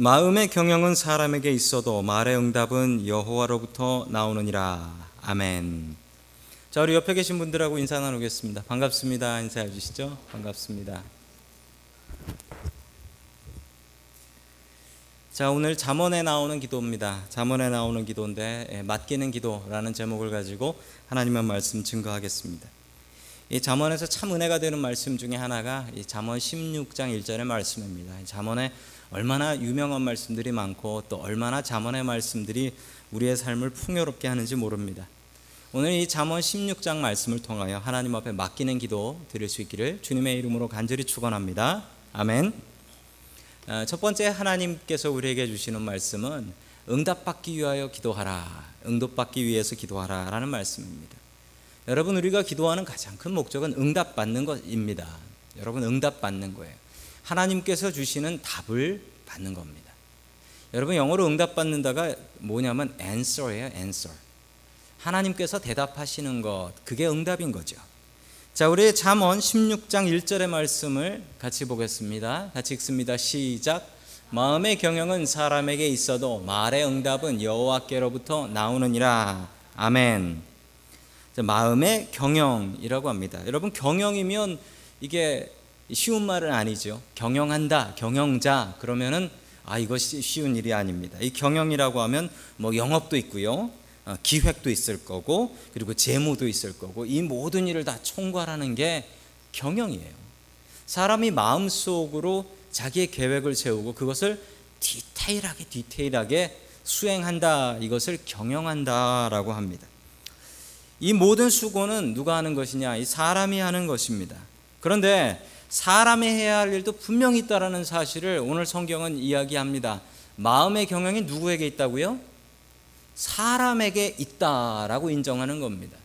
마음의 경영은 사람에게 있어도 말의 응답은 여호와로부터 나오느니라. 아멘. 자, 우리 옆에 계신 분들하고 인사 나누겠습니다. 반갑습니다. 인사해 주시죠. 반갑습니다. 자, 오늘 잠언에 나오는 기도입니다. 잠언에 나오는 기도인데 예, 맡기는 기도라는 제목을 가지고 하나님의 말씀 증거하겠습니다. 이 잠언에서 참 은혜가 되는 말씀 중에 하나가 이 잠언 16장 1절의 말씀입니다. 잠언에 얼마나 유명한 말씀들이 많고 또 얼마나 잠언의 말씀들이 우리의 삶을 풍요롭게 하는지 모릅니다. 오늘 이 잠언 16장 말씀을 통하여 하나님 앞에 맡기는 기도 드릴 수 있기를 주님의 이름으로 간절히 축원합니다. 아멘. 아, 첫 번째 하나님께서 우리에게 주시는 말씀은 응답받기 위하여 기도하라. 응답받기 위해서 기도하라라는 말씀입니다. 여러분 우리가 기도하는 가장 큰 목적은 응답받는 것입니다. 여러분 응답받는 거예요. 하나님께서 주시는 답을 받는 겁니다. 여러분 영어로 응답받는다가 뭐냐면 answer예요, answer. 하나님께서 대답하시는 것, 그게 응답인 거죠. 자, 우리 잠언 16장 1절의 말씀을 같이 보겠습니다. 같이 읽습니다. 시작. 마음의 경영은 사람에게 있어도 말의 응답은 여호와께로부터 나오느니라. 아멘. 마음의 경영이라고 합니다. 여러분 경영이면 이게 쉬운 말은 아니죠. 경영한다, 경영자 그러면은 아 이것이 쉬운 일이 아닙니다. 이 경영이라고 하면 뭐 영업도 있고요, 어, 기획도 있을 거고 그리고 재무도 있을 거고 이 모든 일을 다 총괄하는 게 경영이에요. 사람이 마음 속으로 자기의 계획을 세우고 그것을 디테일하게 디테일하게 수행한다 이것을 경영한다라고 합니다. 이 모든 수고는 누가 하는 것이냐? 이 사람이 하는 것입니다. 그런데 사람이 해야 할 일도 분명히 있다라는 사실을 오늘 성경은 이야기합니다. 마음의 경영이 누구에게 있다고요? 사람에게 있다라고 인정하는 겁니다.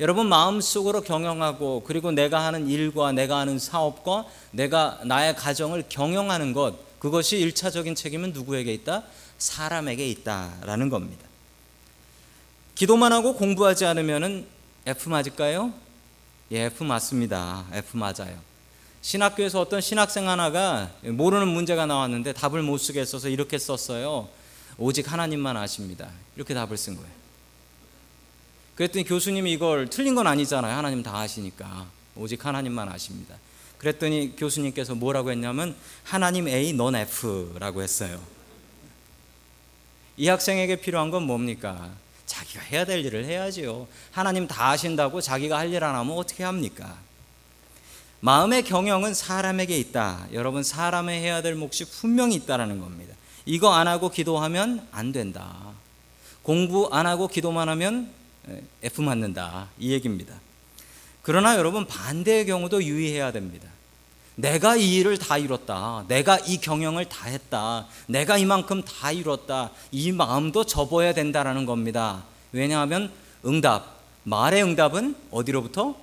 여러분 마음속으로 경영하고 그리고 내가 하는 일과 내가 하는 사업과 내가 나의 가정을 경영하는 것 그것이 일차적인 책임은 누구에게 있다? 사람에게 있다라는 겁니다. 기도만 하고 공부하지 않으면은 F 맞을까요? 예, F 맞습니다. F 맞아요. 신학교에서 어떤 신학생 하나가 모르는 문제가 나왔는데 답을 못 쓰겠어서 이렇게 썼어요. 오직 하나님만 아십니다. 이렇게 답을 쓴 거예요. 그랬더니 교수님이 이걸 틀린 건 아니잖아요. 하나님 다 아시니까. 오직 하나님만 아십니다. 그랬더니 교수님께서 뭐라고 했냐면 하나님 A, 넌 F라고 했어요. 이 학생에게 필요한 건 뭡니까? 자기가 해야 될 일을 해야지요. 하나님 다 아신다고 자기가 할 일 안 하면 어떻게 합니까? 마음의 경영은 사람에게 있다. 여러분 사람의 해야 될 몫이 분명히 있다라는 겁니다. 이거 안 하고 기도하면 안 된다. 공부 안 하고 기도만 하면 F 맞는다. 이 얘기입니다. 그러나 여러분 반대의 경우도 유의해야 됩니다. 내가 이 일을 다 이뤘다. 내가 이 경영을 다 했다. 내가 이만큼 다 이뤘다. 이 마음도 접어야 된다라는 겁니다. 왜냐하면 응답, 말의 응답은 어디로부터?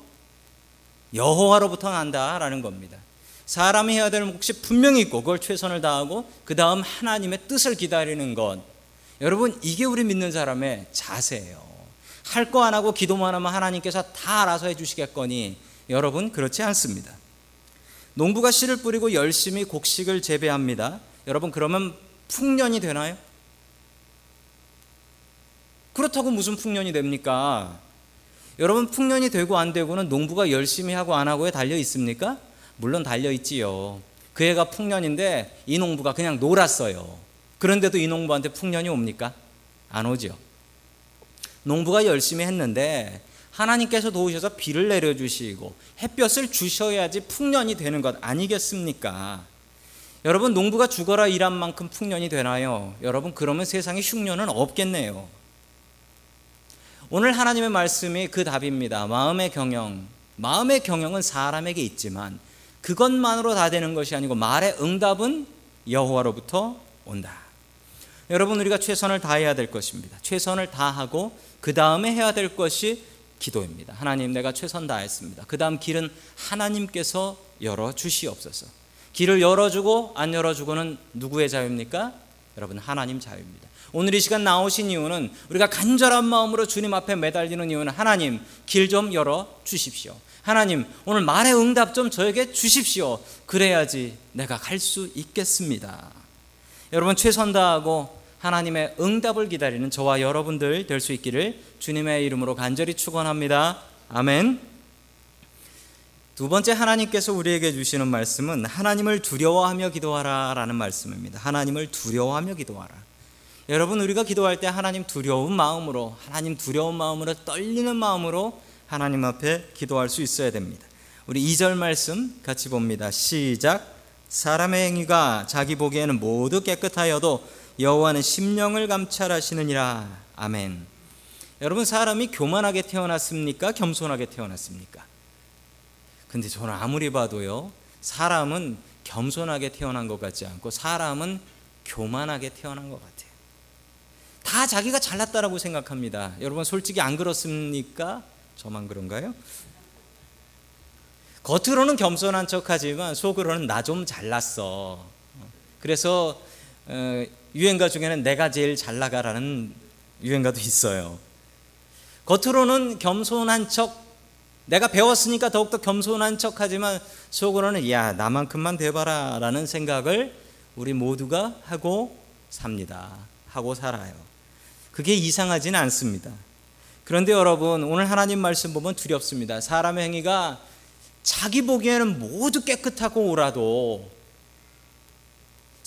여호와로부터 난다라는 겁니다. 사람이 해야 될 몫이 분명히 있고 그걸 최선을 다하고 그 다음 하나님의 뜻을 기다리는 것. 여러분 이게 우리 믿는 사람의 자세예요. 할 거 안 하고 기도만 하면 하나님께서 다 알아서 해주시겠거니 여러분 그렇지 않습니다. 농부가 씨를 뿌리고 열심히 곡식을 재배합니다. 여러분 그러면 풍년이 되나요? 그렇다고 무슨 풍년이 됩니까? 여러분 풍년이 되고 안 되고는 농부가 열심히 하고 안 하고에 달려 있습니까? 물론 달려 있지요. 그 해가 풍년인데 이 농부가 그냥 놀았어요. 그런데도 이 농부한테 풍년이 옵니까? 안 오죠. 농부가 열심히 했는데 하나님께서 도우셔서 비를 내려주시고 햇볕을 주셔야지 풍년이 되는 것 아니겠습니까? 여러분 농부가 죽어라 일한 만큼 풍년이 되나요? 여러분 그러면 세상에 흉년은 없겠네요. 오늘 하나님의 말씀이 그 답입니다. 마음의 경영. 마음의 경영은 사람에게 있지만 그것만으로 다 되는 것이 아니고 말의 응답은 여호와로부터 온다. 여러분 우리가 최선을 다해야 될 것입니다. 최선을 다하고 그 다음에 해야 될 것이 기도입니다. 하나님 내가 최선 다했습니다. 그 다음 길은 하나님께서 열어 주시옵소서. 길을 열어주고 안 열어주고는 누구의 자유입니까? 여러분 하나님 자유입니다. 오늘 이 시간 나오신 이유는 우리가 간절한 마음으로 주님 앞에 매달리는 이유는 하나님 길 좀 열어 주십시오. 하나님 오늘 말의 응답 좀 저에게 주십시오. 그래야지 내가 갈 수 있겠습니다. 여러분 최선 다하고 하나님의 응답을 기다리는 저와 여러분들 될 수 있기를 주님의 이름으로 간절히 축원합니다. 아멘. 두 번째 하나님께서 우리에게 주시는 말씀은 하나님을 두려워하며 기도하라라는 말씀입니다. 하나님을 두려워하며 기도하라. 여러분 우리가 기도할 때 하나님 두려운 마음으로 하나님 두려운 마음으로 떨리는 마음으로 하나님 앞에 기도할 수 있어야 됩니다. 우리 2절 말씀 같이 봅니다. 시작. 사람의 행위가 자기 보기에는 모두 깨끗하여도 여호와는 심령을 감찰하시느니라. 아멘. 여러분 사람이 교만하게 태어났습니까? 겸손하게 태어났습니까? 근데 저는 아무리 봐도요. 사람은 겸손하게 태어난 것 같지 않고 사람은 교만하게 태어난 것 같아요. 다 자기가 잘났다라고 생각합니다. 여러분 솔직히 안 그렇습니까? 저만 그런가요? 겉으로는 겸손한 척하지만 속으로는 나 좀 잘났어. 그래서 어, 유행가 중에는 내가 제일 잘 나가라는 유행가도 있어요. 겉으로는 겸손한 척, 내가 배웠으니까 더욱더 겸손한 척 하지만 속으로는 야, 나만큼만 돼봐라 라는 생각을 우리 모두가 하고 삽니다. 하고 살아요. 그게 이상하지는 않습니다. 그런데 여러분, 오늘 하나님 말씀 보면 두렵습니다. 사람의 행위가 자기 보기에는 모두 깨끗하고 오라도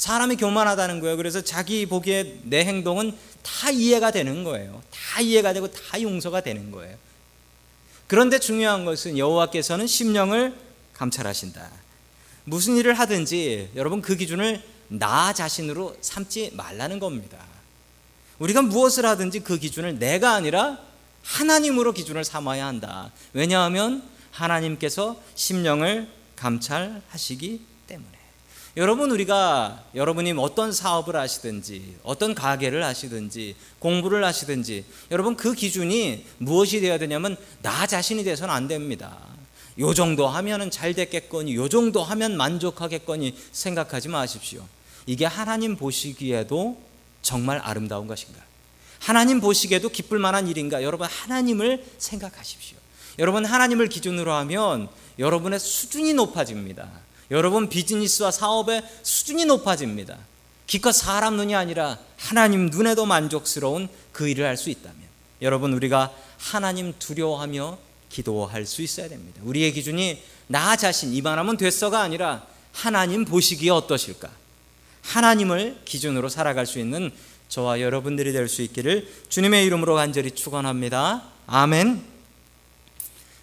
사람이 교만하다는 거예요. 그래서 자기 보기에 내 행동은 다 이해가 되는 거예요. 다 이해가 되고 다 용서가 되는 거예요. 그런데 중요한 것은 여호와께서는 심령을 감찰하신다. 무슨 일을 하든지 여러분 그 기준을 나 자신으로 삼지 말라는 겁니다. 우리가 무엇을 하든지 그 기준을 내가 아니라 하나님으로 기준을 삼아야 한다. 왜냐하면 하나님께서 심령을 감찰하시기 때문에. 여러분 우리가 여러분이 어떤 사업을 하시든지 어떤 가게를 하시든지 공부를 하시든지 여러분 그 기준이 무엇이 되어야 되냐면 나 자신이 돼서는 안 됩니다. 요 정도 하면은 잘 됐겠거니 요 정도 하면 만족하겠거니 생각하지 마십시오. 이게 하나님 보시기에도 정말 아름다운 것인가? 하나님 보시기에도 기쁠 만한 일인가? 여러분 하나님을 생각하십시오. 여러분 하나님을 기준으로 하면 여러분의 수준이 높아집니다. 여러분 비즈니스와 사업의 수준이 높아집니다. 기껏 사람 눈이 아니라 하나님 눈에도 만족스러운 그 일을 할 수 있다면 여러분 우리가 하나님 두려워하며 기도할 수 있어야 됩니다. 우리의 기준이 나 자신 이만하면 됐어가 아니라 하나님 보시기에 어떠실까? 하나님을 기준으로 살아갈 수 있는 저와 여러분들이 될 수 있기를 주님의 이름으로 간절히 축원합니다. 아멘.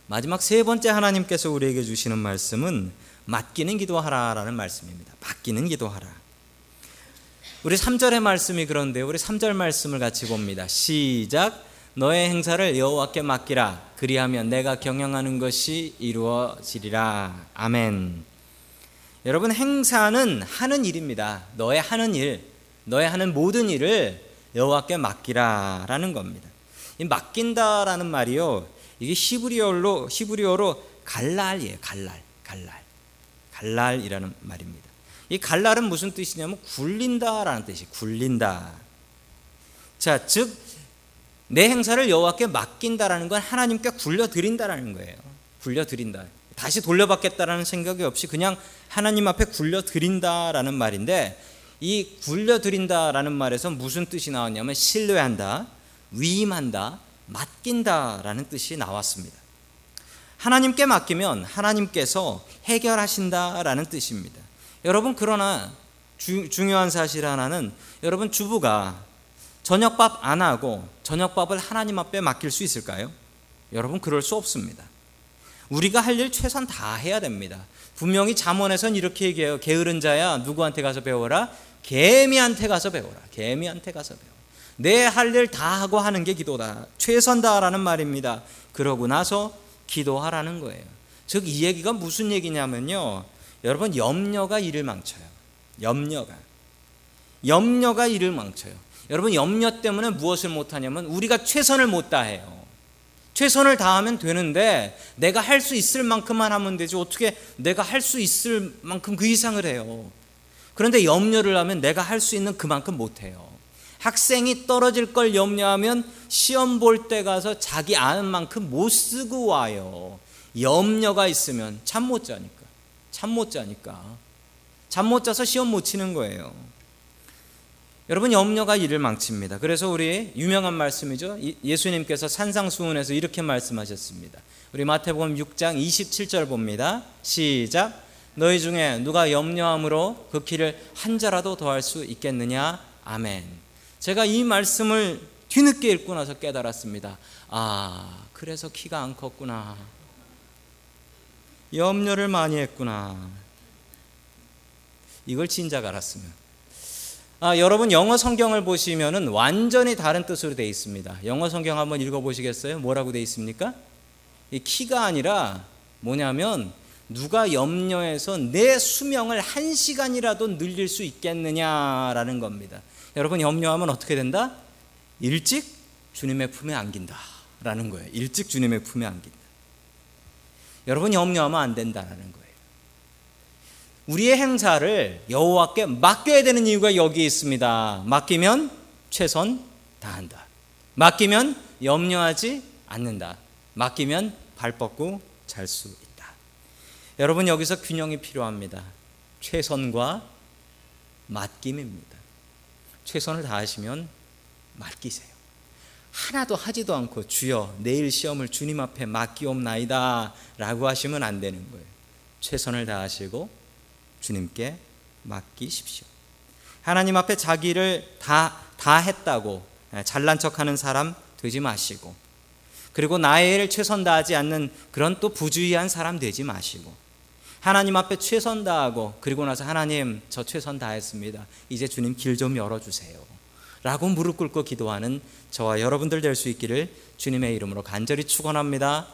마지막 세 번째 하나님께서 우리에게 주시는 말씀은 맡기는 기도하라라는 말씀입니다. 맡기는 기도하라. 우리 3절의 말씀이 그런데 우리 3절 말씀을 같이 봅니다. 시작. 너의 행사를 여호와께 맡기라. 그리하면 내가 경영하는 것이 이루어지리라. 아멘. 여러분 행사는 하는 일입니다. 너의 하는 일, 너의 하는 모든 일을 여호와께 맡기라라는 겁니다. 이 맡긴다라는 말이요. 이게 히브리어로 히브리어로 갈랄이에요. 갈랄. 갈랄. 갈랄이라는 말입니다. 이 갈랄은 무슨 뜻이냐면 굴린다라는 뜻이 굴린다. 자, 즉 내 행사를 여호와께 맡긴다라는 건 하나님께 굴려 드린다라는 거예요. 굴려 드린다. 다시 돌려받겠다라는 생각이 없이 그냥 하나님 앞에 굴려 드린다라는 말인데 이 굴려 드린다라는 말에서 무슨 뜻이 나왔냐면 신뢰한다, 위임한다, 맡긴다라는 뜻이 나왔습니다. 하나님께 맡기면 하나님께서 해결하신다라는 뜻입니다. 여러분 그러나 주, 중요한 사실 하나는 여러분 주부가 저녁밥 안 하고 저녁밥을 하나님 앞에 맡길 수 있을까요? 여러분 그럴 수 없습니다. 우리가 할 일 최선 다 해야 됩니다. 분명히 잠언에선 이렇게 얘기해요. 게으른 자야 누구한테 가서 배워라? 개미한테 가서 배워라. 개미한테 가서 배워. 내 할 일 다 하고 하는 게 기도다. 최선 다라는 말입니다. 그러고 나서 기도하라는 거예요. 즉 이 얘기가 무슨 얘기냐면요. 여러분 염려가 일을 망쳐요. 염려가 염려가 일을 망쳐요. 여러분 염려 때문에 무엇을 못 하냐면 우리가 최선을 못 다해요. 최선을 다하면 되는데 내가 할 수 있을 만큼만 하면 되지 어떻게 내가 할 수 있을 만큼 그 이상을 해요. 그런데 염려를 하면 내가 할 수 있는 그만큼 못 해요. 학생이 떨어질 걸 염려하면 시험 볼 때 가서 자기 아는 만큼 못 쓰고 와요. 염려가 있으면 잠 못 자니까. 잠 못 자니까. 잠 못 자서 시험 못 치는 거예요. 여러분 염려가 일을 망칩니다. 그래서 우리 유명한 말씀이죠. 예수님께서 산상수훈에서 이렇게 말씀하셨습니다. 우리 마태복음 6장 27절 봅니다. 시작. 너희 중에 누가 염려함으로 그 키를 한 자라도 더할 수 있겠느냐? 아멘. 제가 이 말씀을 뒤늦게 읽고 나서 깨달았습니다. 아, 그래서 키가 안 컸구나. 염려를 많이 했구나. 이걸 진작 알았으면. 아, 여러분 영어 성경을 보시면은 완전히 다른 뜻으로 되어 있습니다. 영어 성경 한번 읽어 보시겠어요? 뭐라고 되어 있습니까? 이 키가 아니라 뭐냐면 누가 염려해서 내 수명을 한 시간이라도 늘릴 수 있겠느냐라는 겁니다. 여러분 염려하면 어떻게 된다? 일찍 주님의 품에 안긴다라는 거예요. 일찍 주님의 품에 안긴다. 여러분 염려하면 안 된다라는 거예요. 우리의 행사를 여호와께 맡겨야 되는 이유가 여기 있습니다. 맡기면 최선 다한다. 맡기면 염려하지 않는다. 맡기면 발 뻗고 잘 수 있다. 여러분 여기서 균형이 필요합니다. 최선과 맡김입니다. 최선을 다하시면 맡기세요. 하나도 하지도 않고 주여 내일 시험을 주님 앞에 맡기옵나이다 라고 하시면 안 되는 거예요. 최선을 다하시고 주님께 맡기십시오. 하나님 앞에 자기를 다, 다 했다고 예, 잘난 척 하는 사람 되지 마시고 그리고 나의 일을 최선 다하지 않는 그런 또 부주의한 사람 되지 마시고 하나님 앞에 최선 다하고 그리고 나서 하나님 저 최선 다했습니다. 이제 주님 길 좀 열어주세요. 라고 무릎 꿇고 기도하는 저와 여러분들 될 수 있기를 주님의 이름으로 간절히 축원합니다.